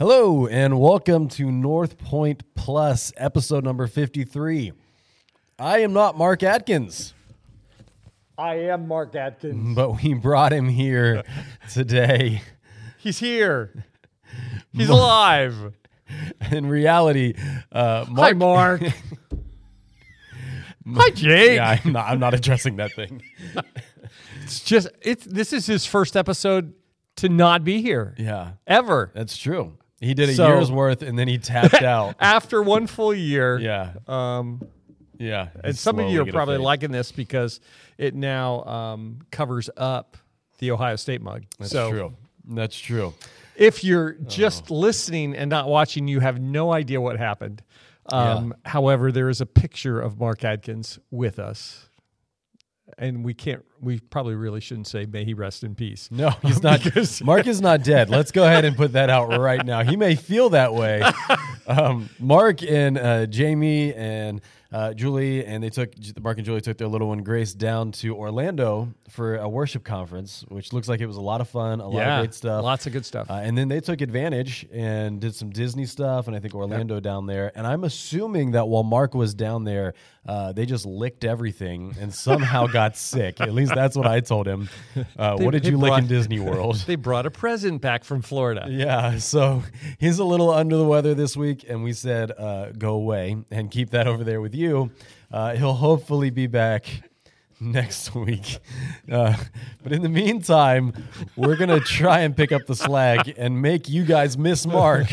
Hello, and welcome to North Point Plus, episode number 53. I am not Mark Atkins, I am Mark Atkins. but we brought him here today. He's here. He's alive. In reality, uh, Hi, Mark. Mark. Hi, Jake. Yeah, I'm not, I'm not addressing that thing. It's just it's this is his first episode to not be here Yeah, ever. that's true. He did a So- year's worth and then he tapped out. After one full year. Yeah, Um, yeah. and some of you are probably liking this because it now um, covers up the Ohio State mug. That's so true. That's true. if you're just listening and not watching, you have no idea what happened. Um, However, there is a picture of Mark Adkins with us. And we can't, we probably really shouldn't say, may he rest in peace. No, he's not. Mark is not dead. Let's go ahead and put that out right now. He may feel that way. Um, Mark and uh, Jamie and uh, Julie and they took Mark and Julie took their little one Grace down to Orlando for a worship conference, which looks like it was a lot of fun, a lot of great stuff. Lots of good stuff. Uh, and then they took advantage and did some Disney stuff, and I think Orlando down there. And I'm assuming that while Mark was down there, uh, they just licked everything and somehow got sick. At least that's what I told him. Uh, They- what did you lick in Disney World? they brought a present back from Florida. Yeah, so he's a little under the weather this week, and we said uh, go away and keep that over there with you. Uh, he'll hopefully be back next week. Uh, but in the meantime, we're going to try and pick up the slack and make you guys miss Mark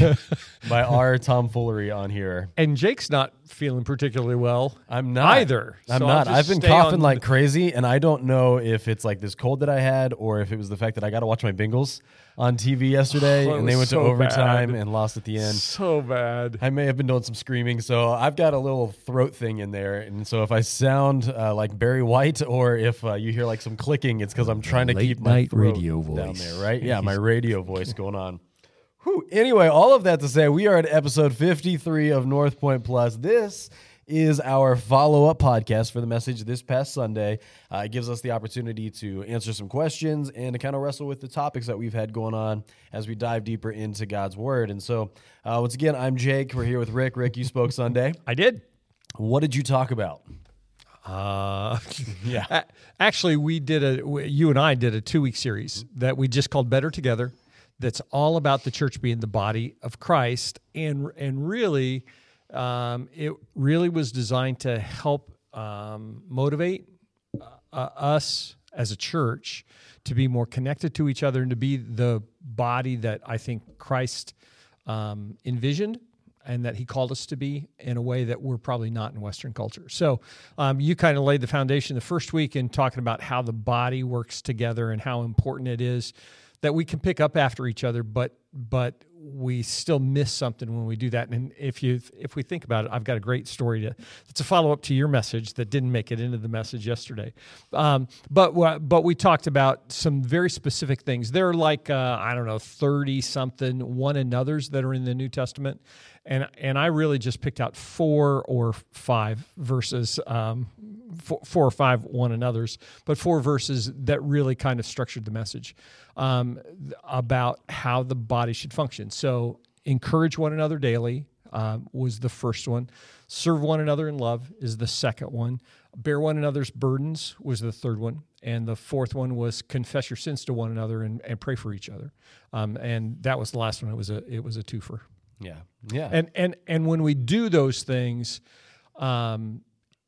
by our tomfoolery on here. And Jake's not feeling particularly well. I'm not Either. I'm So not. I've been coughing on like crazy, and I don't know if it's like this cold that I had or if it was the fact that I got to watch my Bengals on TV yesterday, Oh, and they was went to overtime bad. and lost at the end. So bad. I may have been doing some screaming, so I've got a little throat thing in there, and so if I sound uh, like Barry White or if uh, you hear like some clicking, it's because I'm trying to Late keep my night throat radio down there, right? Yeah, my radio voice going on. Whew. Anyway, all of that to say, we are at episode 53 of North Point Plus. This is our follow up podcast for the message this past Sunday. Uh, it gives us the opportunity to answer some questions and to kind of wrestle with the topics that we've had going on as we dive deeper into God's Word. And so, uh, once again, I'm Jake. We're here with Rick. Rick, you spoke Sunday. I did. What did you talk about? Uh, Yeah. Actually, we did a, You and I did a two-week series that we just called "Better Together." That's all about the church being the body of Christ, and and really, um, it really was designed to help um, motivate uh, us as a church to be more connected to each other and to be the body that I think Christ um, envisioned and that he called us to be in a way that we're probably not in Western culture. So um, you kind of laid the foundation the first week in talking about how the body works together and how important it is that we can pick up after each other, but but we still miss something when we do that. And if you if we think about it, I've got a great story to. It's a follow up to your message that didn't make it into the message yesterday. Um, but but we talked about some very specific things. There are like uh, I don't know thirty something one another's that are in the New Testament, and and I really just picked out four or five verses. Um, four, four or five one another's, but four verses that really kind of structured the message um, about how the body should function. So, encourage one another daily um, was the first one. Serve one another in love is the second one. Bear one another's burdens was the third one. And the fourth one was confess your sins to one another and, and pray for each other. Um, and that was the last one. It was a it was a twofer. Yeah. Yeah. And and and when we do those things, um,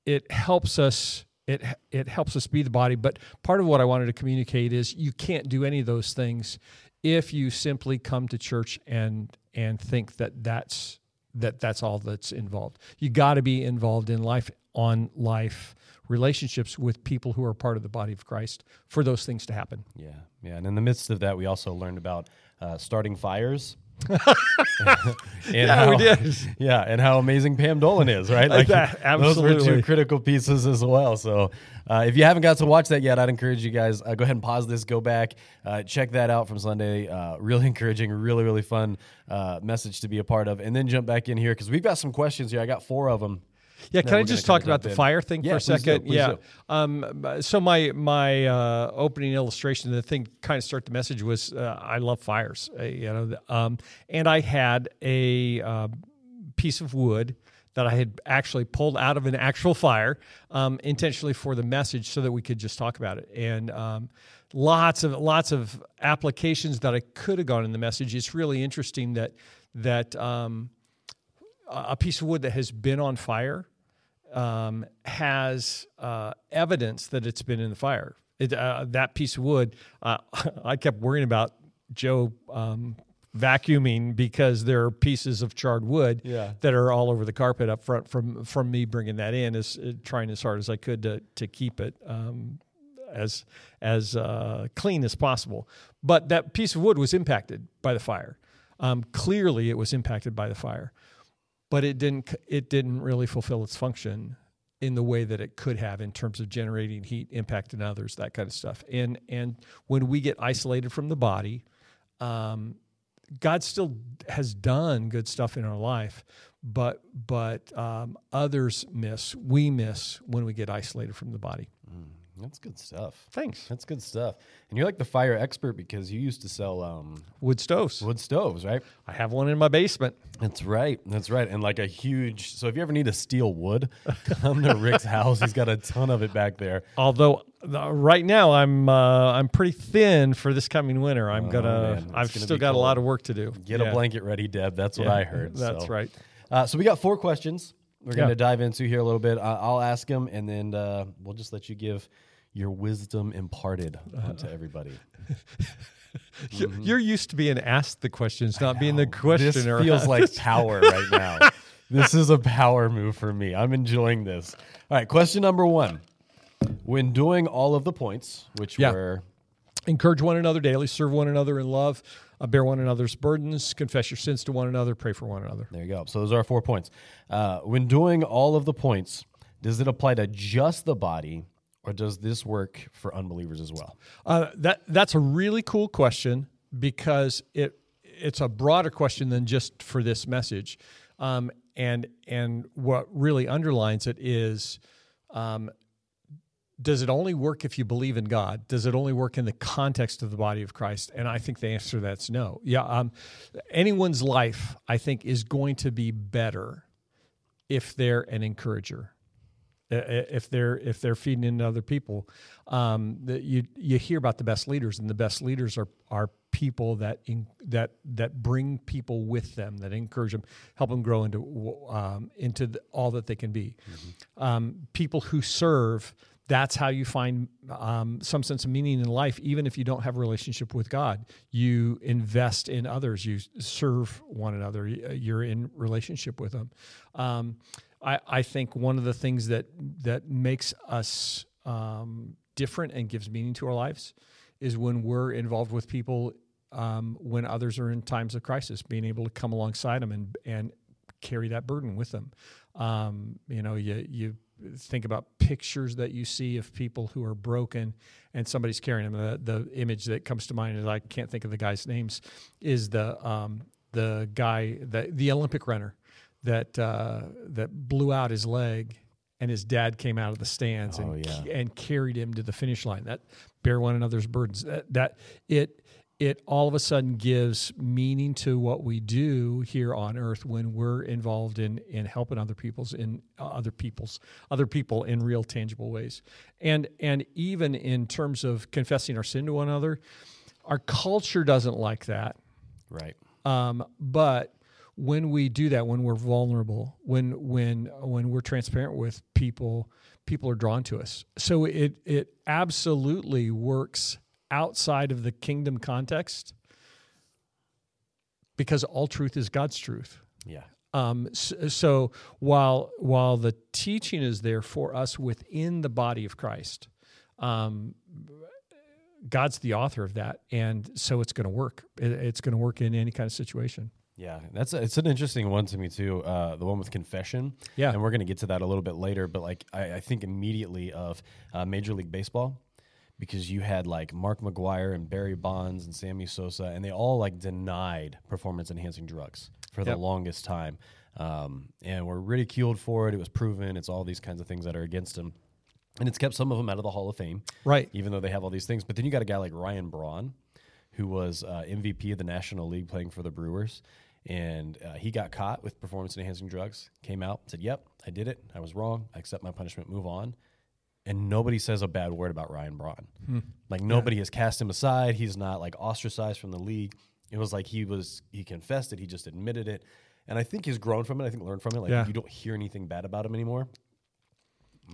it helps us. It it helps us be the body. But part of what I wanted to communicate is you can't do any of those things if you simply come to church and and think that that's that that's all that's involved. You got to be involved in life on life relationships with people who are part of the body of Christ for those things to happen. Yeah, yeah, and in the midst of that, we also learned about uh, starting fires. And Yeah, we did. Yeah, and how amazing Pam Dolan is, right? Like that, Those were two absolutely. critical pieces as well. So, uh, if you haven't got to watch that yet, I'd encourage you guys uh, go ahead and pause this, go back, uh, check that out from Sunday. Uh, really encouraging, really really fun uh, message to be a part of, and then jump back in here because we've got some questions here. I got four of them. Yeah, can I just talk about the in. fire thing Yeah, for a please do, second? yeah. Um, so my my uh, opening illustration, the thing kind of start the message was uh, I love fires, uh, you know, um, and I had a uh, piece of wood that I had actually pulled out of an actual fire um, intentionally for the message, so that we could just talk about it. And um, lots of lots of applications that I could have gone in the message. It's really interesting that that. Um, a piece of wood that has been on fire um, has uh, evidence that it's been in the fire. It, uh, that piece of wood, uh, I kept worrying about Joe um, vacuuming because there are pieces of charred wood Yeah. that are all over the carpet up front from from me bringing that in, is uh, trying as hard as I could to to keep it. Um, as as uh, clean as possible, but that piece of wood was impacted by the fire. Um, clearly, it was impacted by the fire but it didn't it didn't really fulfill its function in the way that it could have in terms of generating heat impacting others that kind of stuff. And and when we get isolated from the body um, god still has done good stuff in our life but but um, others miss we miss when we get isolated from the body That's good stuff. thanks That's good stuff. And you're like the fire expert because you used to sell um, wood stoves wood stoves, right? i have one in my basement That's right. That's right. And like a huge. So if you ever need to steal wood, come to Rick's house. He's got a ton of it back there. although uh, right now i'm uh, i'm pretty thin for this coming winter i'm Oh, gonna i've gonna still got a lot of work to do Get Yeah. a blanket ready, Deb. That's what Yeah, I heard. that's so. right Uh, so we got four questions. We're going to dive into here a little bit. I'll ask them, and then uh, we'll just let you give your wisdom imparted onto everybody. You- You're used to being asked the questions, not being the questioner. This feels like power right now. This is a power move for me. I'm enjoying this. All right, question number one. When doing all of the points, which Yeah. were encourage one another daily, serve one another in love, uh, bear one another's burdens, confess your sins to one another, pray for one another. there you go. So those are our four points. Uh, when doing all of the points, does it apply to just the body, or does this work for unbelievers as well? Uh, that that's a really cool question because it it's a broader question than just for this message, um, and and what really underlines it is. Um, does it only work if you believe in God? Does it only work in the context of the body of Christ? And I think the answer to that's no. Yeah, um, anyone's life I think is going to be better if they're an encourager if they're if they're feeding into other people. Um, that you you hear about the best leaders, and the best leaders are are people that in, that that bring people with them, that encourage them, help them grow into um, into the, all that they can be. Um, people who serve. That's how you find um, some sense of meaning in life, even if you don't have a relationship with God. You invest in others. You serve one another. You're in relationship with them. I, I think one of the things that that makes us um, different and gives meaning to our lives is when we're involved with people um, when others are in times of crisis, being able to come alongside them and and carry that burden with them. Um, you know, you you think about pictures that you see of people who are broken and somebody's carrying them. The, the image that comes to mind and I can't think of the guy's names is the um, the guy the the Olympic runner that uh, that blew out his leg, and his dad came out of the stands Oh, and yeah. and carried him to the finish line. That bear one another's burdens. That, that it it all of a sudden gives meaning to what we do here on earth when we're involved in in helping other people's in uh, other people's other people in real tangible ways and and even in terms of confessing our sin to one another our culture doesn't like that Right. um, but when we do that, when we're vulnerable, when when when we're transparent with people, people are drawn to us. So it it absolutely works outside of the kingdom context because all truth is God's truth. Yeah. Um, s- so while while the teaching is there for us within the body of Christ, um, God's the author of that, and so it's going to work. It, it's going to work in any kind of situation. Yeah, that's a, it's an interesting one to me too. Uh, the one with confession. Yeah. and we're gonna get to that a little bit later. But like, I, I think immediately of uh, Major League Baseball because you had like Mark McGwire and Barry Bonds and Sammy Sosa, and they all like denied performance enhancing drugs for the Yep. longest time. um, and were ridiculed for it. It was proven. It's all these kinds of things that are against them. and it's kept some of them out of the Hall of Fame, Right. even though they have all these things. But then you got a guy like Ryan Braun, who was uh, MVP of the National League playing for the Brewers. And uh, he got caught with performance enhancing drugs, came out, said, Yep, I did it. I was wrong. I accept my punishment, move on. And nobody says a bad word about Ryan Braun. Like nobody has cast him aside. He's not like ostracized from the league. It was like he was, he confessed it, he just admitted it. And I think he's grown from it. I think learned from it. Like Yeah. you don't hear anything bad about him anymore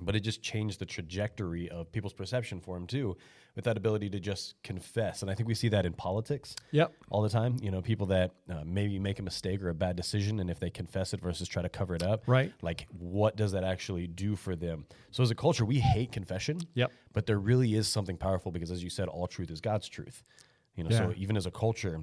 but it just changed the trajectory of people's perception for him too with that ability to just confess and i think we see that in politics Yep. all the time you know people that uh, maybe make a mistake or a bad decision and if they confess it versus try to cover it up Right. like what does that actually do for them so as a culture we hate confession Yep. but there really is something powerful because as you said all truth is god's truth you know so even as a culture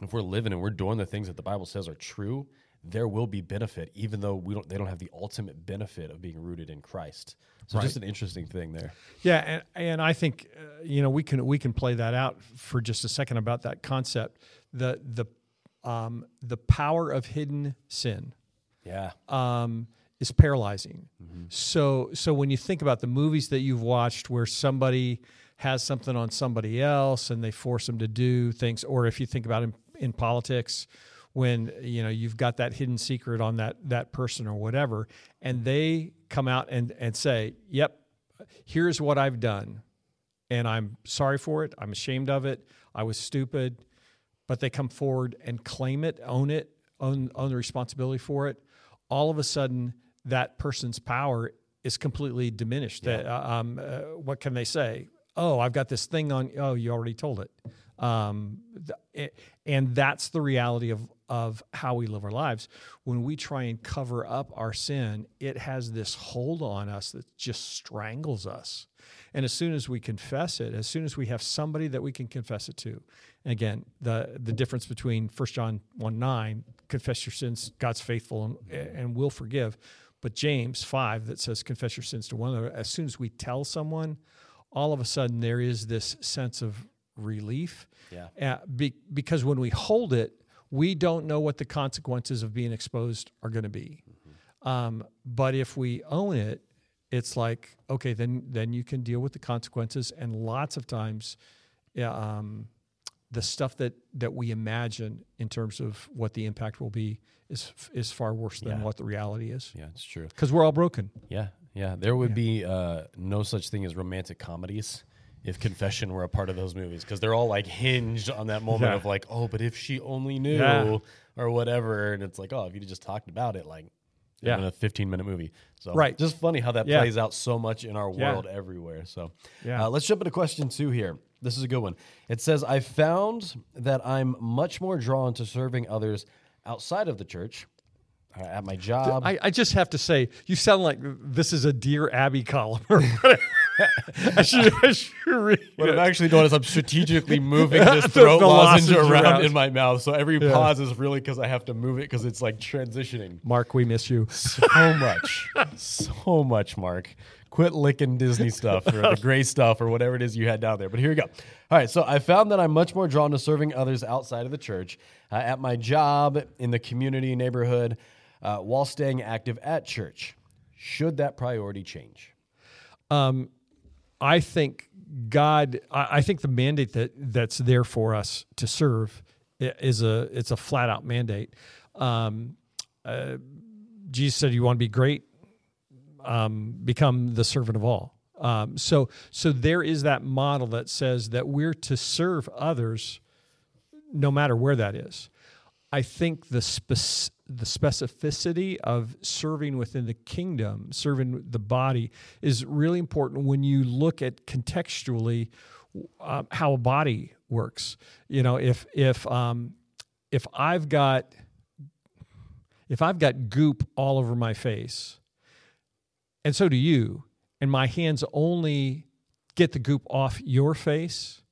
if we're living and we're doing the things that the bible says are true there will be benefit even though we don't they don't have the ultimate benefit of being rooted in christ. So just an interesting thing there. Yeah, and, and I think uh, you know we can we can play that out for just a second about that concept. The the um, the power of hidden sin yeah. um, is paralyzing. So so when you think about the movies that you've watched where somebody has something on somebody else and they force them to do things, or if you think about in, in politics when you know you've got that hidden secret on that that person or whatever, and they come out and and say, "Yep, here's what I've done." and I'm sorry for it. I'm ashamed of it. I was stupid, but they come forward and claim it, own it, own, own the responsibility for it. All of a sudden, that person's power is completely diminished. That uh, um, uh, what can they say? Oh, I've got this thing on. Oh, you already told it. Um, th- it- and that's the reality of of how we live our lives. When we try and cover up our sin, it has this hold on us that just strangles us. And as soon as we confess it, as soon as we have somebody that we can confess it to, and again, the the difference between 1 John 1 9, confess your sins, God's faithful and, and will forgive. But James 5 that says confess your sins to one another, as soon as we tell someone, all of a sudden there is this sense of relief. Yeah. Uh, be, because when we hold it, we don't know what the consequences of being exposed are going to be. Um, but if we own it, it's like okay, then then you can deal with the consequences. And lots of times, um, the stuff that that we imagine in terms of what the impact will be is is far worse than Yeah. what the reality is. yeah it's true Because we're all broken. yeah yeah there would be uh, no such thing as romantic comedies if confession were a part of those movies because they're all like hinged on that moment Yeah. of like oh but if she only knew Yeah. or whatever and it's like oh if you just talked about it like Yeah. in a 15 minute movie so Right. just funny how that Yeah. plays out so much in our world everywhere so Yeah. uh, let's jump into question two here this is a good one it says i found that i'm much more drawn to serving others outside of the church uh, at my job I, I just have to say, you sound like this is a Dear Abby column. or whatever. I should, I should read What. I'm actually doing is I'm strategically moving this throat the lozenge lozenge around, around. in my mouth. So every pause is really because I have to move it because it's like transitioning Mark, we miss you. so much, so much. Mark, quit licking Disney stuff or the gray stuff or whatever it is you had down there. But here we go. All right, so I found that I'm much more drawn to serving others outside of the church, uh, at my job, in the community neighborhood, uh, while staying active at church. Should that priority change? I think God. I, I think the mandate that that's there for us to serve is a it's a flat out mandate. Um, uh, Jesus said, "You want to be great, um, become the servant of all." Um, so so there is that model that says that we're to serve others, no matter where that is. I think the spec- the specificity of serving within the kingdom, serving the body, is really important when you look at contextually um, how a body works. You know, if if um, if I've got if I've got goop all over my face, and so do you, and my hands only get the goop off your face,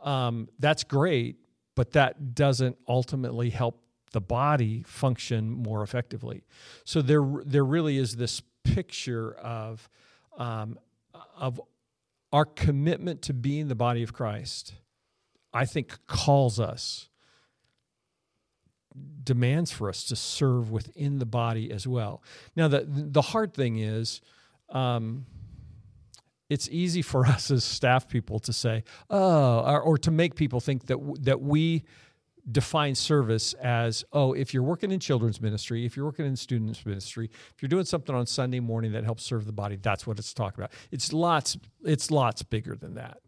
um, that's great, but that doesn't ultimately help the body function more effectively. So there, there really is this picture of, um, of our commitment to being the body of Christ. I think calls us demands for us to serve within the body as well. Now, the the hard thing is, um, it's easy for us as staff people to say, oh, or, or to make people think that w- that we define service as oh if you're working in children's ministry if you're working in students ministry if you're doing something on sunday morning that helps serve the body that's what it's talking about. It's lots it's lots bigger than that.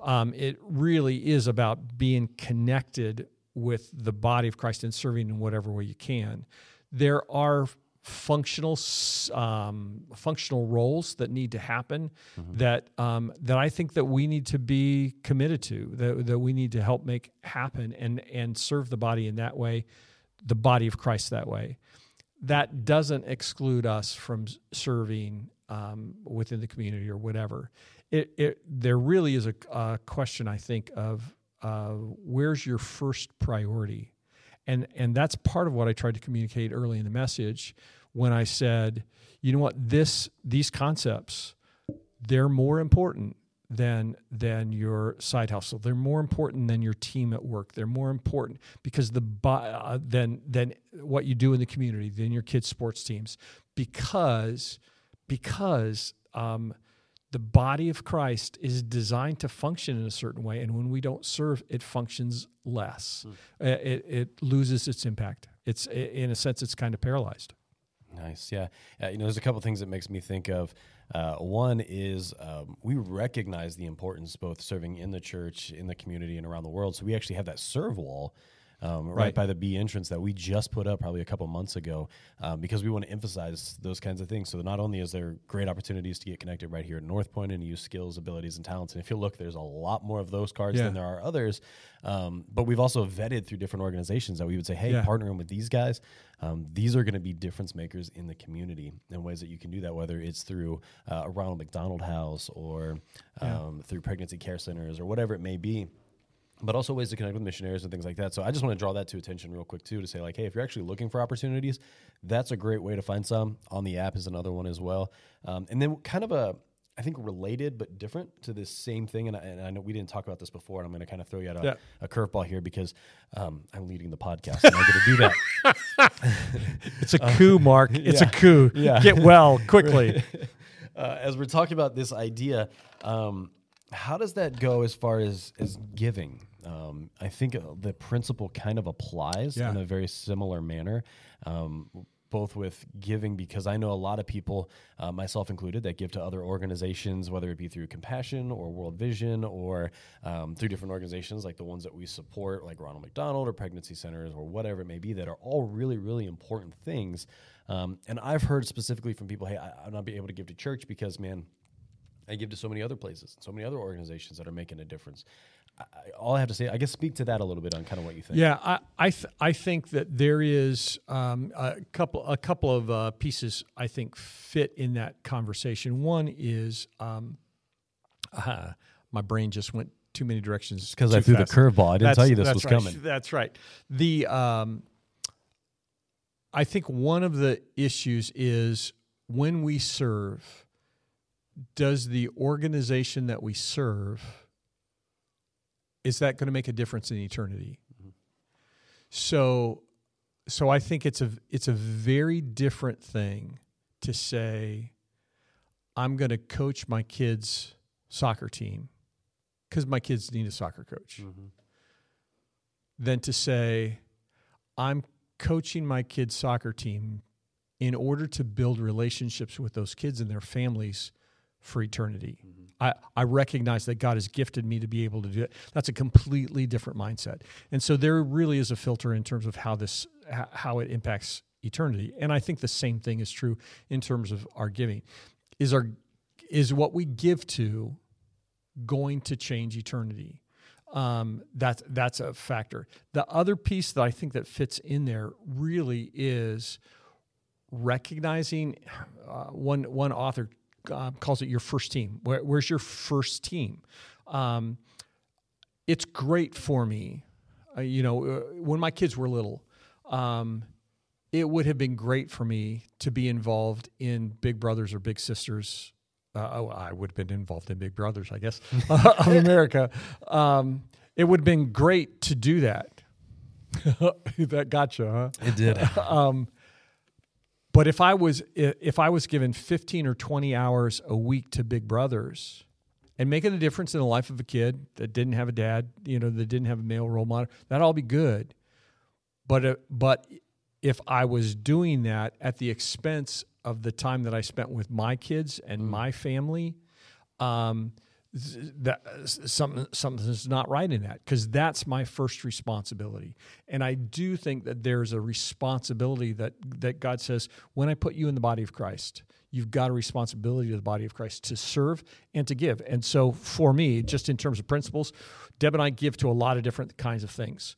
Um, it really is about being connected with the body of christ and serving in whatever way you can. There are functional um, functional roles that need to happen that um, that I think that we need to be committed to that, that we need to help make happen and and serve the body in that way the body of Christ that way. That doesn't exclude us from serving um, within the community or whatever. It, it there really is a, a question I think of uh, where's your first priority? And and that's part of what I tried to communicate early in the message when I said, you know what, this these concepts, they're more important than than your side hustle. They're more important than your team at work. They're more important because the uh, than than what you do in the community, than your kids' sports teams, because because um, the body of Christ is designed to function in a certain way, and when we don't serve, it functions less. Uh, It, it loses its impact. It's in a sense, it's kind of paralyzed. Nice, yeah. Uh, you know, there's a couple things that makes me think of. Uh, one is um, we recognize the importance both serving in the church, in the community, and around the world. So we actually have that serve wall. Um, right. Right. by the B entrance that we just put up probably a couple months ago um, because we want to emphasize those kinds of things. So not only is there great opportunities to get connected right here at North Point and use skills, abilities, and talents, and if you look, there's a lot more of those cards Yeah. than there are others. Um, but we've also vetted through different organizations that we would say, hey, Yeah. partnering with these guys, um, these are going to be difference makers in the community in ways that you can do that, whether it's through uh, a Ronald McDonald House or um, through pregnancy care centers or whatever it may be. But also ways to connect with missionaries and things like that. So I just want to draw that to attention real quick too to say like, hey, if you're actually looking for opportunities, that's a great way to find some. On the app is another one as well. Um, and then kind of a I think related but different to this same thing. And I, and I know we didn't talk about this before, and I'm going to kind of throw you out a, Yeah. a curveball here because um, I'm leading the podcast and I get to do that. It's a coup, Mark. It's a coup. Yeah. Get well quickly. uh, as we're talking about this idea, um, how does that go as far as as giving? Um, I think uh, the principle kind of applies Yeah. in a very similar manner. Um, both with giving, because I know a lot of people, uh, myself included, that give to other organizations, whether it be through Compassion or World Vision or um, through different organizations like the ones that we support, like Ronald McDonald or pregnancy centers or whatever it may be, that are all really, really important things. Um, and I've heard specifically from people, hey, I, I'm not be able to give to church because, man, I give to so many other places, so many other organizations that are making a difference. I, all I have to say, I guess, speak to that a little bit on kind of what you think. Yeah, I I, th- I think that there is um, a couple a couple of uh, pieces I think fit in that conversation. One is um, uh, my brain just went too many directions because I threw fast. the curveball. I didn't tell you this that's was right. coming. That's right. The um, I think one of the issues is when we serve, does the organization that we serve is that going to make a difference in eternity? Mm-hmm. So, so I think it's a it's a very different thing to say, I'm going to coach my kids' soccer team because my kids need a soccer coach, mm-hmm. than to say, I'm coaching my kids' soccer team in order to build relationships with those kids and their families for eternity. Mm-hmm. I, I recognize that God has gifted me to be able to do it. That's a completely different mindset. And so there really is a filter in terms of how this how it impacts eternity. And I think the same thing is true in terms of our giving. Is our is what we give to going to change eternity? Um, that's that's a factor. The other piece that I think that fits in there really is recognizing uh, one one author uh, calls it your first team. Where, where's your first team? Um, it's great for me. Uh, you know, uh, when my kids were little, um, it would have been great for me to be involved in Big Brothers or Big Sisters. Uh, oh, I would have been involved in Big Brothers, I guess, of America. Um, it would have been great to do that. that gotcha, huh? It did. But if I was if I was given 15 or 20 hours a week to Big Brothers and making a difference in the life of a kid that didn't have a dad, you know, that didn't have a male role model, that'd all be good. But uh, but if I was doing that at the expense of the time that I spent with my kids and my family, um, that something something's not right in that because that's my first responsibility. And i do think that there's a responsibility that that god says when i put you in the body of christ you've got a responsibility to the body of christ to serve and to give. And so for me just in terms of principles deb and i give to a lot of different kinds of things.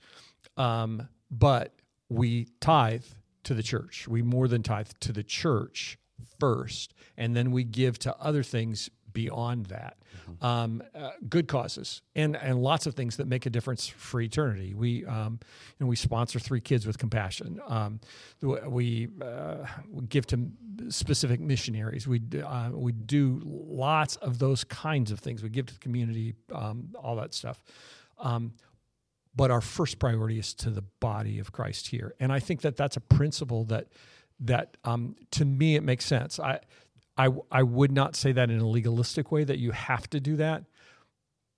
Um, but we tithe to the church. We more than tithe to the church first and then we give to other things beyond that. Um, uh, good causes and and lots of things that make a difference for eternity. We um, you know we sponsor three kids with compassion. Um, we uh, we give to specific missionaries. We uh, we do lots of those kinds of things. We give to the community um, all that stuff. Um, but our first priority is to the body of Christ here. And I think that that's a principle that that um, to me it makes sense. I, I I would not say that in a legalistic way that you have to do that,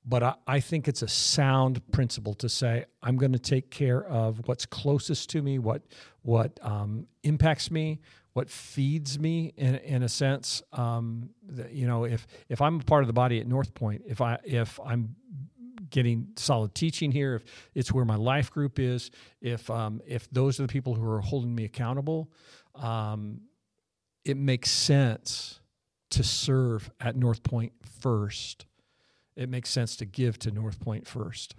but I, I think it's a sound principle to say I'm going to take care of what's closest to me, what what um, impacts me, what feeds me in in a sense. Um, that, you know, if if I'm a part of the body at North Point, if I if I'm getting solid teaching here, if it's where my life group is, if um, if those are the people who are holding me accountable, um, it makes sense to serve at North Point first. It makes sense to give to North Point first.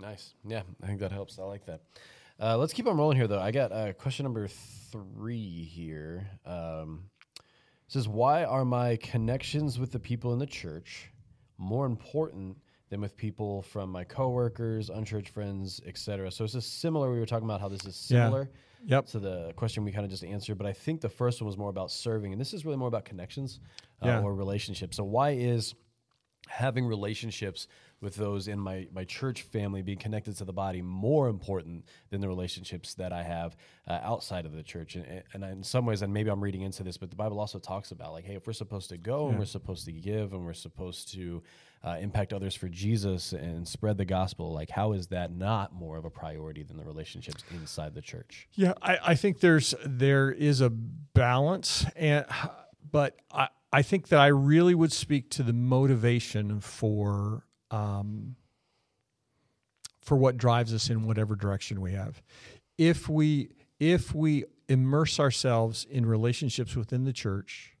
Nice. Yeah, I think that helps. I like that. Uh, let's keep on rolling here, though. I got uh, question number three here. Um, it says, "Why are my connections with the people in the church more important than with people from my coworkers, unchurched friends, etc.?" So it's just similar. We were talking about how this is Yeah. Yep. to the question we kind of just answered, but I think the first one was more about serving, and this is really more about connections uh, Yeah. or relationships. So why is having relationships with those in my, my church family being connected to the body more important than the relationships that I have uh, outside of the church. And, and in some ways, and maybe I'm reading into this, but the Bible also talks about like, hey, if we're supposed to go and we're supposed to give and we're supposed to uh, impact others for Jesus and spread the gospel, like how is that not more of a priority than the relationships inside the church? Yeah, I, I think there's there is a balance, and but I, I think that I really would speak to the motivation for um, for what drives us in whatever direction we have. If we if we immerse ourselves in relationships within the church,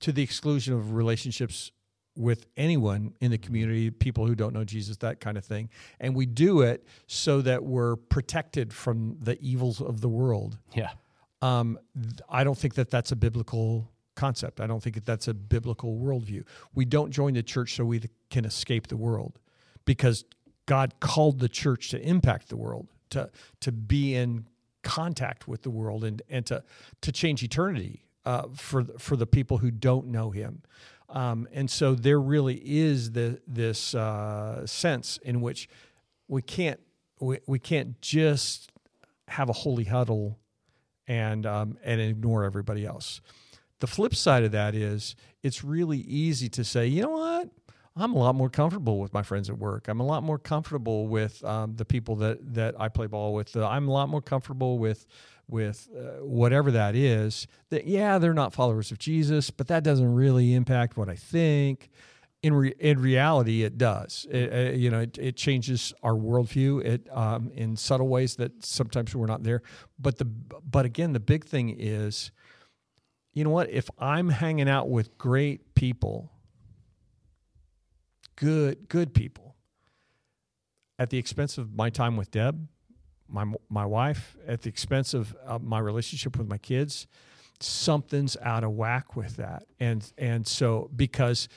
to the exclusion of relationships with anyone in the community, people who don't know Jesus, that kind of thing. And we do it so that we're protected from the evils of the world. Yeah. Um, I don't think that that's a biblical concept. I don't think that that's a biblical worldview. We don't join the church so we can escape the world because God called the church to impact the world, to, to be in contact with the world and, and to, to change eternity uh, for, for the people who don't know him. Um, and so there really is the, this uh, sense in which we can't we, we can't just have a holy huddle and um, and ignore everybody else. The flip side of that is it's really easy to say, you know what, I'm a lot more comfortable with my friends at work. I'm a lot more comfortable with um, the people that that I play ball with. Uh, I'm a lot more comfortable with with uh, whatever that is. That yeah, they're not followers of Jesus, but that doesn't really impact what I think. In re- in reality, it does. It, uh, you know, it, it changes our worldview. It um, in subtle ways that sometimes we're not there. But the but again, the big thing is, you know what? If I'm hanging out with great people, good good people, at the expense of my time with Deb, my my wife, at the expense of uh, my relationship with my kids, something's out of whack with that. And and so because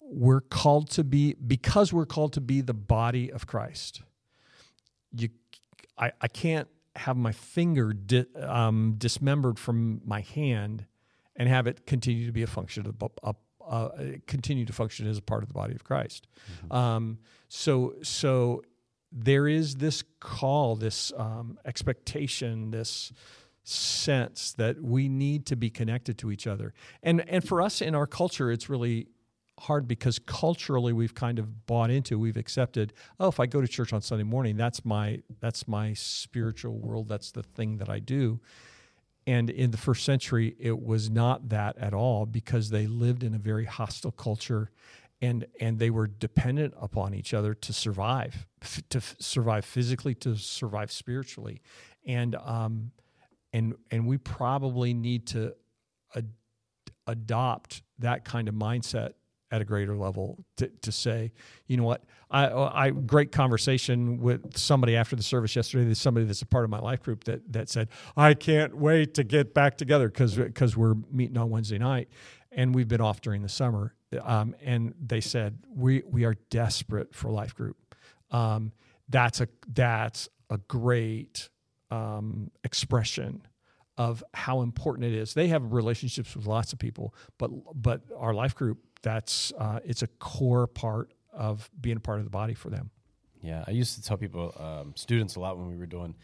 we're called to be because we're called to be the body of Christ. You, I, I can't have my finger di, um, dismembered from my hand and have it continue to be a function of a, uh, continue to function as a part of the body of Christ. Um, so so there is this call, this um, expectation, this sense that we need to be connected to each other. And and for us in our culture, it's really hard because culturally we've kind of bought into, we've accepted, oh, if I go to church on Sunday morning, that's my that's my spiritual world, that's the thing that I do. And in the first century, it was not that at all because they lived in a very hostile culture and and they were dependent upon each other to survive, f- to f- survive physically, to survive spiritually, and um, and and we probably need to ad- adopt that kind of mindset at a greater level to, to say, you know what, I, I great conversation with somebody after the service yesterday. There's somebody that's a part of my life group that that said, I can't wait to get back together because because we're meeting on Wednesday night, and we've been off during the summer. Um, and they said we we are desperate for life group. Um, that's a that's a great um, expression of how important it is. They have relationships with lots of people, but but our life group that's uh, it's a core part of being a part of the body for them. Yeah, I used to tell people, um, students, a lot when we were doing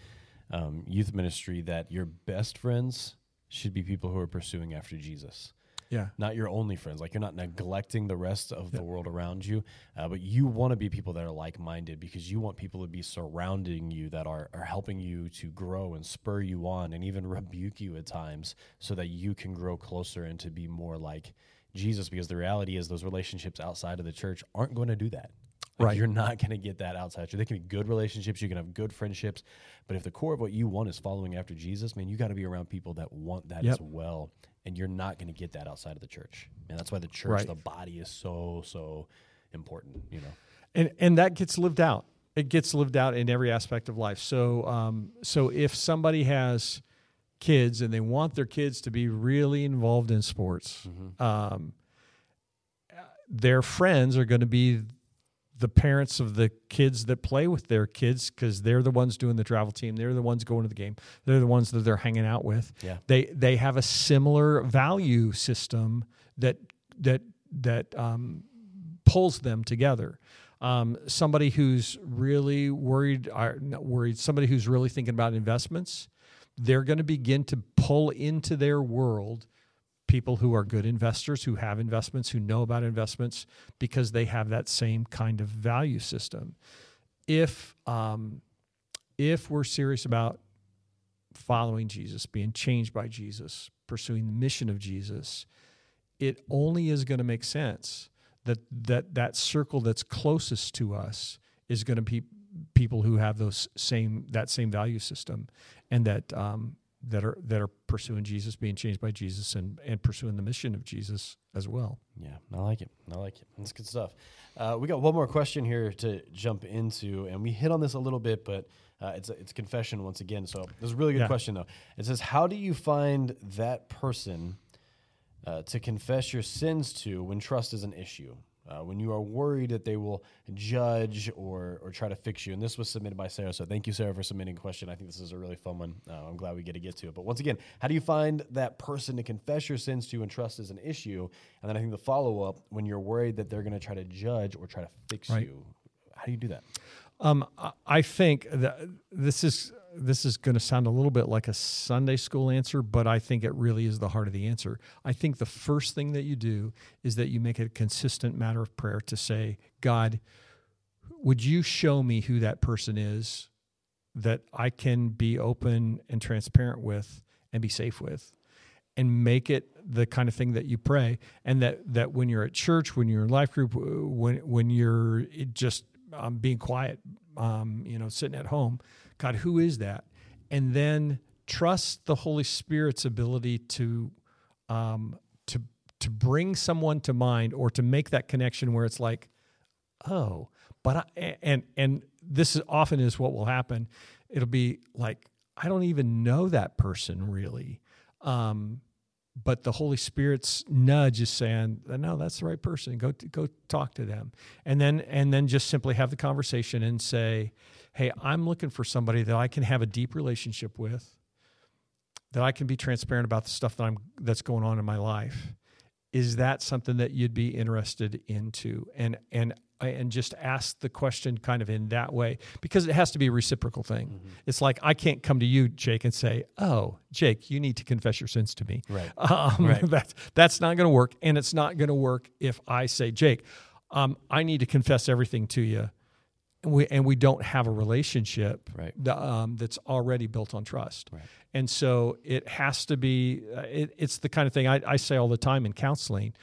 um, youth ministry, that your best friends should be people who are pursuing after Jesus. Yeah. Not your only friends. Like you're not neglecting the rest of the world around you, uh, but you want to be people that are like minded because you want people to be surrounding you that are, are helping you to grow and spur you on and even rebuke you at times so that you can grow closer and to be more like Jesus because the reality is those relationships outside of the church aren't going to do that. Like Right. You're not going to get that outside. They can be good relationships. You can have good friendships. But if the core of what you want is following after Jesus, man, you got to be around people that want that Yep. as well. And you're not going to get that outside of the church. And that's why the church, Right. the body is so, so important, you know? and and that gets lived out. It gets lived out in every aspect of life. So um, so if somebody has kids and they want their kids to be really involved in sports, um, their friends are going to be the parents of the kids that play with their kids because they're the ones doing the travel team. They're the ones going to the game. They're the ones that they're hanging out with. Yeah. They they have a similar value system that that that um, pulls them together. Um, somebody who's really worried, are not worried. Somebody who's really thinking about investments, they're going to begin to pull into their world people who are good investors, who have investments, who know about investments, because they have that same kind of value system. If um, if we're serious about following Jesus, being changed by Jesus, pursuing the mission of Jesus, it only is going to make sense that that that circle that's closest to us is going to be people who have those same that same value system, and that um, that are that are pursuing Jesus, being changed by Jesus, and and pursuing the mission of Jesus as well. Yeah, I like it. I like it. That's good stuff. Uh, we got one more question here to jump into, and we hit on this a little bit, but uh, it's it's confession once again. So this is a really good Yeah. question though. It says, "How do you find that person uh, to confess your sins to when trust is an issue?" Uh, when you are worried that they will judge or or try to fix you, and this was submitted by Sarah. So thank you, Sarah, for submitting a question. I think this is a really fun one. Uh, I'm glad we get to get to it. But once again, how do you find that person to confess your sins to and trust is an issue? And then I think the follow up when you're worried that they're going to try to judge or try to fix Right. you. How do you do that? Um, I- think that this is this is going to sound a little bit like a Sunday school answer, but I think it really is the heart of the answer. I think the first thing that you do is that you make it a consistent matter of prayer to say, God, would you show me who that person is that I can be open and transparent with and be safe with? and make it the kind of thing that you pray and that that when you're at church when you're in life group when when you're just um, being quiet um, you know sitting at home. God who is that? And then trust the holy spirit's ability to um, to to bring someone to mind or to make that connection where it's like oh but I, and and this is often is what will happen. It'll be like i don't even know that person really. Um, but the Holy Spirit's nudge is saying, "No, that's the right person. Go go talk to them," and then and then just simply have the conversation and say, "Hey, I'm looking for somebody that I can have a deep relationship with, that I can be transparent about the stuff that I'm that's going on in my life. Is that something that you'd be interested into?" And and and just ask the question kind of in that way because it has to be a reciprocal thing. Mm-hmm. It's like I can't come to you, Jake, and say, "Oh, Jake, you need to confess your sins to me." Right. Um, Right. That's that's not going to work, and it's not going to work if I say, "Jake, um, I need to confess everything to you," and we and we don't have a relationship Right. that, um, that's already built on trust. Right. And so it has to be. Uh, it, it's the kind of thing I, I say all the time in counseling.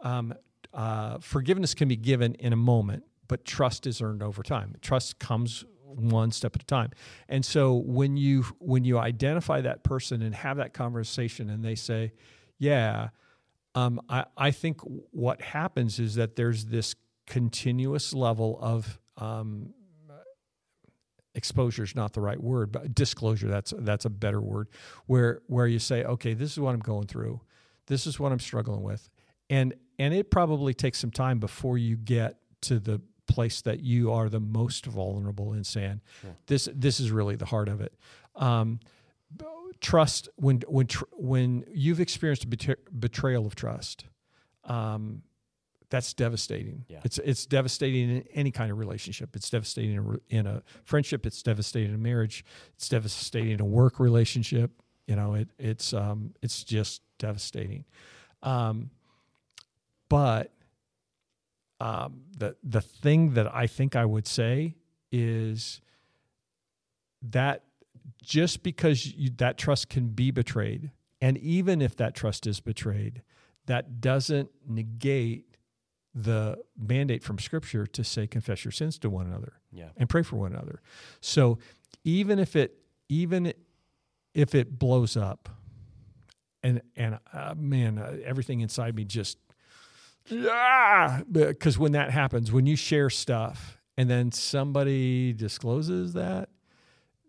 Um, uh, forgiveness can be given in a moment, but trust is earned over time. Trust comes one step at a time. And so when you when you identify that person and have that conversation, and they say, "Yeah," um, I, I think what happens is that there's this continuous level of um, exposure is not the right word, but disclosure that's that's a better word. Where where you say, okay, this is what I'm going through, this is what I'm struggling with, and and it probably takes some time before you get to the place that you are the most vulnerable in saying, this this is really the heart of it. Um, trust when when tr- when you've experienced a betray- betrayal of trust. Um, that's devastating. Yeah. It's it's devastating in any kind of relationship. It's devastating in a, re- in a friendship. It's devastating in a marriage. It's devastating in a work relationship. You know, it it's um it's just devastating. Um, but um, the the thing that I think I would say is that just because you, that trust can be betrayed, and even if that trust is betrayed, that doesn't negate the mandate from Scripture to say confess your sins to one another Yeah. and pray for one another. So even if it even if it blows up, and and uh, man, uh, everything inside me just yeah, because when that happens, when you share stuff and then somebody discloses that,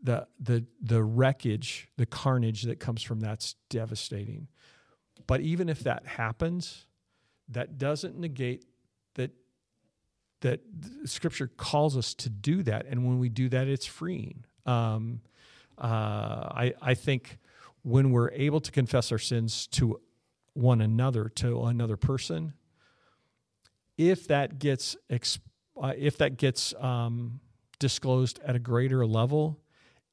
the the the wreckage, the carnage that comes from that's devastating. But even if that happens, that doesn't negate that that Scripture calls us to do that, and when we do that, it's freeing. Um, uh, I I think when we're able to confess our sins to one another, to another person, if that gets exp- uh, if that gets um, disclosed at a greater level,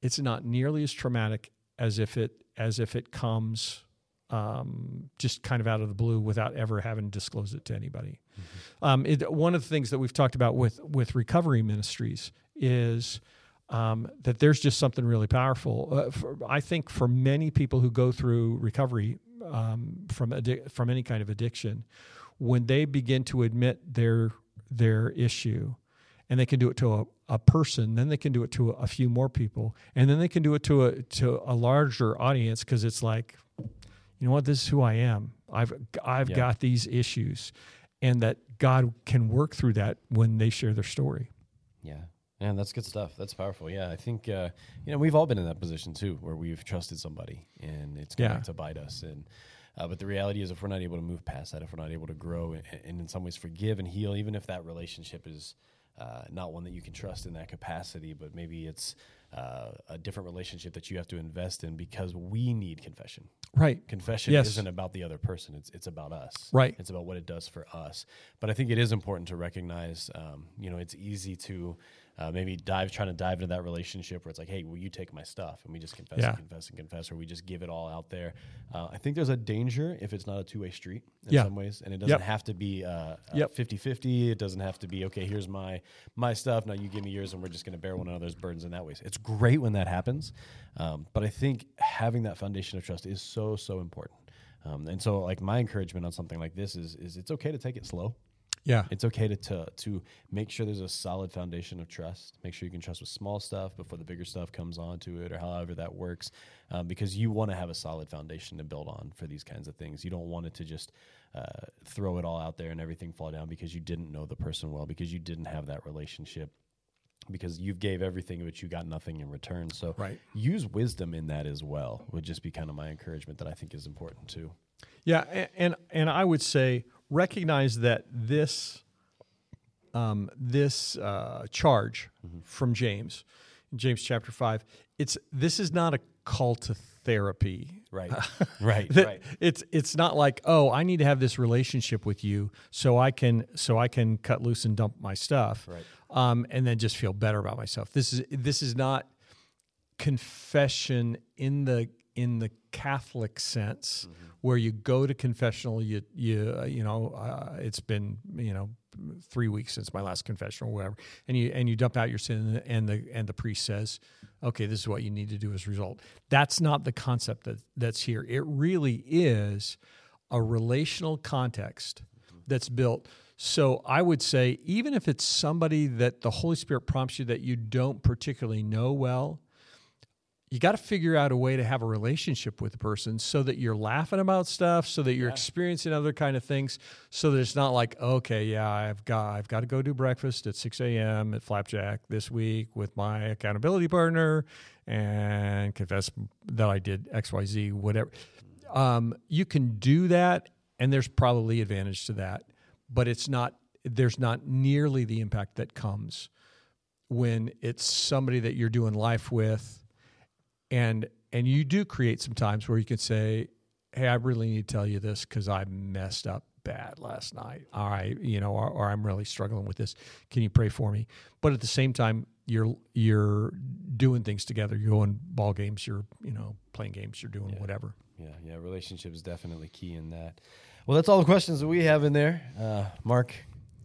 it's not nearly as traumatic as if it as if it comes um, just kind of out of the blue without ever having disclosed it to anybody. Um, it, one of the things that we've talked about with with recovery ministries is um, that there's just something really powerful. Uh, for, I think for many people who go through recovery um, from addi- from any kind of addiction, when they begin to admit their their issue, and they can do it to a, a person, then they can do it to a, a few more people, and then they can do it to a to a larger audience because it's like, you know what, this is who I am. I've I've Yeah. got these issues, and that God can work through that when they share their story. Yeah. And that's good stuff. That's powerful. Yeah, I think uh, you know we've all been in that position too, where we've trusted somebody and it's going Yeah. to bite us. And uh, but the reality is, if we're not able to move past that, if we're not able to grow and, and in some ways forgive and heal, even if that relationship is uh, not one that you can trust in that capacity, but maybe it's uh, a different relationship that you have to invest in because we need confession. Right. Confession Yes. isn't about the other person; it's it's about us. Right. It's about what it does for us. But I think it is important to recognize. Um, you know, it's easy to uh, maybe dive, trying to dive into that relationship where it's like, hey, will you take my stuff? And we just confess Yeah. and confess and confess, or we just give it all out there. Uh, I think there's a danger if it's not a two way street in Yeah. some ways, and it doesn't Yep. have to be uh, 50 50. It doesn't have to be, okay, here's my my stuff. Now you give me yours, and we're just going to bear one another's burdens in that way. It's great when that happens. Um, but I think having that foundation of trust is so, so important. Um, and so, like my encouragement on something like this is, is it's okay to take it slow. Yeah. It's okay to, to to make sure there's a solid foundation of trust. Make sure you can trust with small stuff before the bigger stuff comes onto it, or however that works, um, because you want to have a solid foundation to build on for these kinds of things. You don't want it to just uh, throw it all out there and everything fall down because you didn't know the person well, because you didn't have that relationship, because you gave everything but you got nothing in return. So Right. use wisdom in that as well. Would just be kind of my encouragement that I think is important too. Yeah, a- and and I would say recognize that this um, this uh, charge from James, James chapter five, it's this is not a call to therapy. Right. Right. Right. It's it's not like oh I need to have this relationship with you so I can so I can cut loose and dump my stuff, Right. um, and then just feel better about myself. This is this is not confession in the in the Catholic sense where you go to confessional. You you uh, you know uh, it's been you know three weeks since my last confessional or whatever, and you and you dump out your sin and the and the priest says, okay, this is what you need to do as a result. That's not the concept that that's here. It really is a relational context that's built. So I would say, even if it's somebody that the Holy Spirit prompts you that you don't particularly know well, you got to figure out a way to have a relationship with the person so that you're laughing about stuff, so that you're experiencing other kind of things, so that it's not like, okay, yeah, I've got I've got to go do breakfast at 6 a.m. at Flapjack this week with my accountability partner and confess that I did X, Y, Z, whatever. Um, you can do that, and there's probably advantage to that, but it's not. There's not nearly the impact that comes when it's somebody that you're doing life with and and you do create some times where you can say hey i really need to tell you this because i messed up bad last night. All right you know or, or i'm really struggling with this. Can you pray for me? But at the same time you're you're doing things together. You're going ball games. You're you know playing games. You're doing whatever. Yeah, yeah. Relationship is definitely key in that. Well, that's all the questions that we have in there. Uh, Mark,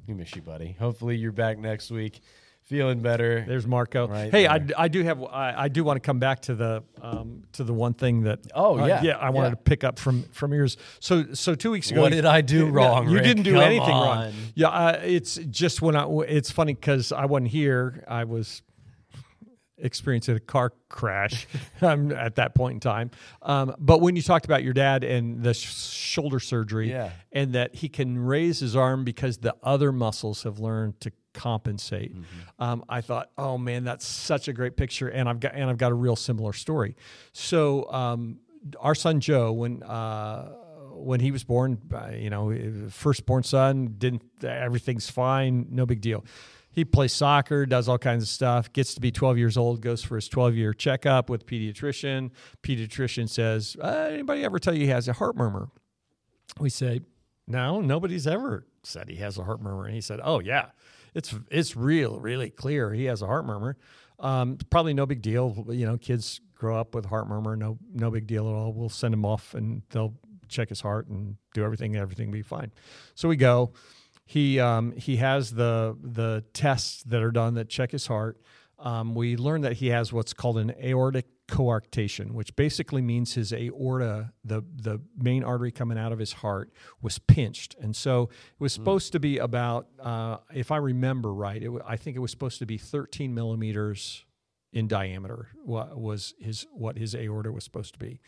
we miss you, buddy. Hopefully, you're back next week, feeling better. there's marco Right hey I. I do have I, I do want to come back to the um, to the one thing that Oh, uh, yeah, yeah i wanted yeah. to pick up from from yours so so two weeks ago What did I do Yeah, wrong, You didn't do Come anything wrong. Yeah, uh, it's just when I. It's funny because I wasn't here. I was experiencing a car crash um, at that point in time. Um, but when you talked about your dad and the sh- shoulder surgery, Yeah. and that he can raise his arm because the other muscles have learned to compensate. Mm-hmm. Um, I thought, oh man, that's such a great picture, and I've got and I've got a real similar story. So um, our son Joe, when uh, when he was born, uh, you know, firstborn son, didn't everything's fine, no big deal. He plays soccer, does all kinds of stuff, gets to be 12 years old, goes for his 12 year checkup with pediatrician. Pediatrician says, uh, anybody ever tell you he has a heart murmur? We say, no, nobody's ever said he has a heart murmur. And he said, oh yeah, it's it's real, really clear. He has a heart murmur. Um, probably no big deal. You know, kids grow up with heart murmur. No no big deal at all. We'll send him off and they'll check his heart and do everything. Everything will be fine. So we go. He um, he has the the tests that are done that check his heart. Um, we learn that he has what's called an aortic coarctation, which basically means his aorta, the the main artery coming out of his heart, was pinched, and so it was supposed to be about, uh, if I remember right, it, I think it was supposed to be 13 millimeters in diameter. What was his what his aorta was supposed to be,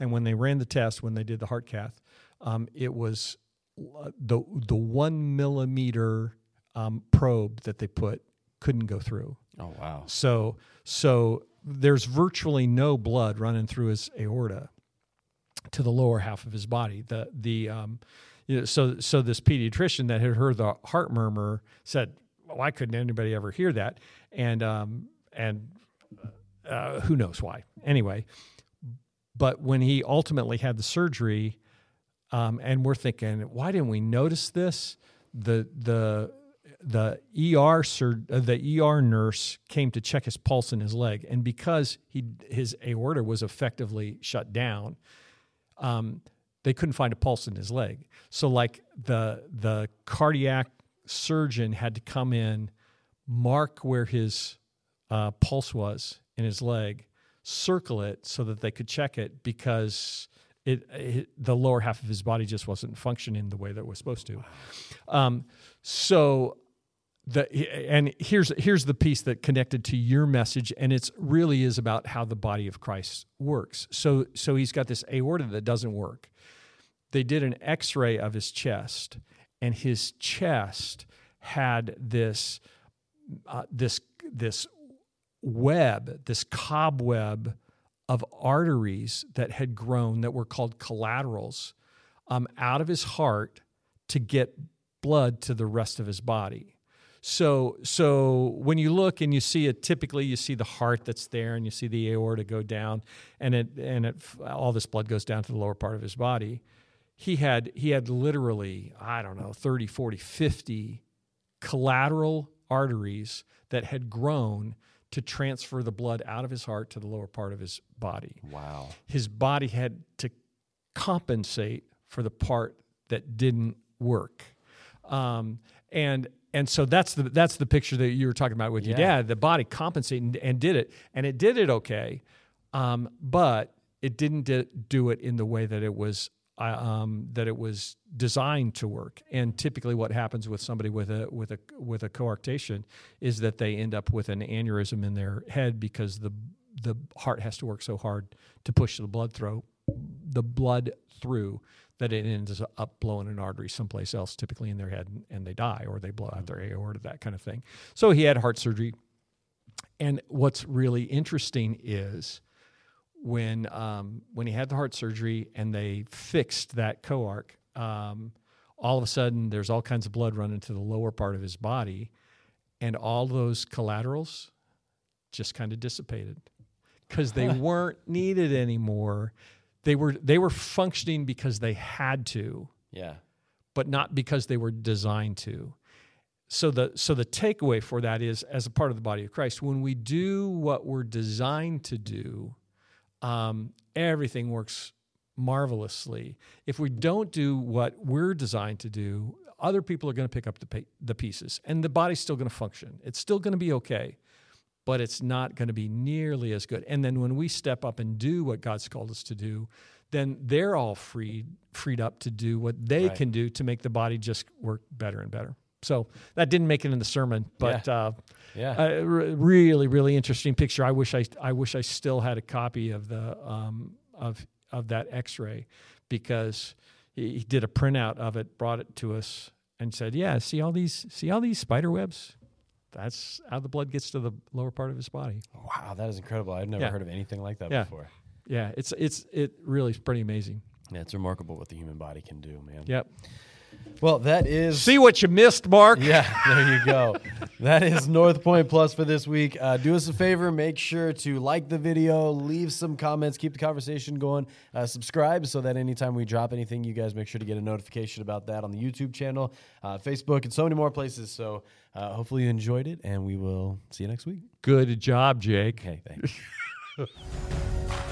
and when they ran the test, when they did the heart cath, um, it was uh, the the one millimeter um, probe that they put couldn't go through. Oh wow. So so there's virtually no blood running through his aorta to the lower half of his body. The the um, you know, so so this pediatrician that had heard the heart murmur said, "Why couldn't anybody ever hear that?" And um, and uh, who knows why? Anyway, but when he ultimately had the surgery, um, and we're thinking, why didn't we notice this? The the the ER sur- uh, the ER nurse came to check his pulse in his leg, and because he his aorta was effectively shut down, um, they couldn't find a pulse in his leg. So like the the cardiac surgeon had to come in, mark where his uh, pulse was in his leg, circle it so that they could check it because it, it the lower half of his body just wasn't functioning the way that it was supposed to. Um, so the and here's here's the piece that connected to your message and it's really is about how the body of Christ works. So so he's got this aorta that doesn't work. They did an x-ray of his chest and his chest had this uh, this this web, this cobweb of arteries that had grown that were called collaterals um, out of his heart to get blood to the rest of his body. So so when you look and you see it, typically you see the heart that's there, and you see the aorta go down, and it and it all this blood goes down to the lower part of his body. He had he had literally I don't know 30, 40, 50 collateral arteries that had grown to transfer the blood out of his heart to the lower part of his body. Wow. His body had to compensate for the part that didn't work. Um, and and so that's the that's the picture that you were talking about with your dad. The body compensated and, and did it, and it did it okay, um, but it didn't do it in the way that it was uh, um, that it was designed to work. And typically, what happens with somebody with a with a with a coarctation is that they end up with an aneurysm in their head because the the heart has to work so hard to push the blood through the blood through that it ends up blowing an artery someplace else, typically in their head, and, and they die or they blow out their aorta, that kind of thing. So he had heart surgery. And what's really interesting is when um, when he had the heart surgery and they fixed that coarc, um, all of a sudden there's all kinds of blood running to the lower part of his body, and all those collaterals just kind of dissipated because they weren't needed anymore. They were they were functioning because they had to, Yeah. but not because they were designed to. So the so the takeaway for that is as a part of the body of Christ, when we do what we're designed to do, um, everything works marvelously. If we don't do what we're designed to do, other people are going to pick up the the pieces, and the body's still going to function. It's still going to be okay, but it's not going to be nearly as good. And then when we step up and do what God's called us to do, then they're all freed freed up to do what they Right. can do to make the body just work better and better. So that didn't make it in the sermon, but uh, Yeah. a re- really, really interesting picture. I wish I, I wish I still had a copy of the um, of of that X-ray because he, he did a printout of it, brought it to us, and said, "Yeah, see all these, see all these spider webs. That's how the blood gets to the lower part of his body. wow, that is incredible. I've never Yeah. heard of anything like that Yeah. before. Yeah, it's it's it really is pretty amazing. Yeah, it's remarkable what the human body can do, man. Yep. Well, that is See what you missed, Mark. Yeah, there you go. that is North Point Plus for this week. Uh, do us a favor, make sure to like the video, leave some comments, keep the conversation going, uh, subscribe so that anytime we drop anything, you guys make sure to get a notification about that on the YouTube channel, uh, Facebook, and so many more places. So uh, hopefully you enjoyed it, and we will see you next week. Good job, Jake. Okay, thanks.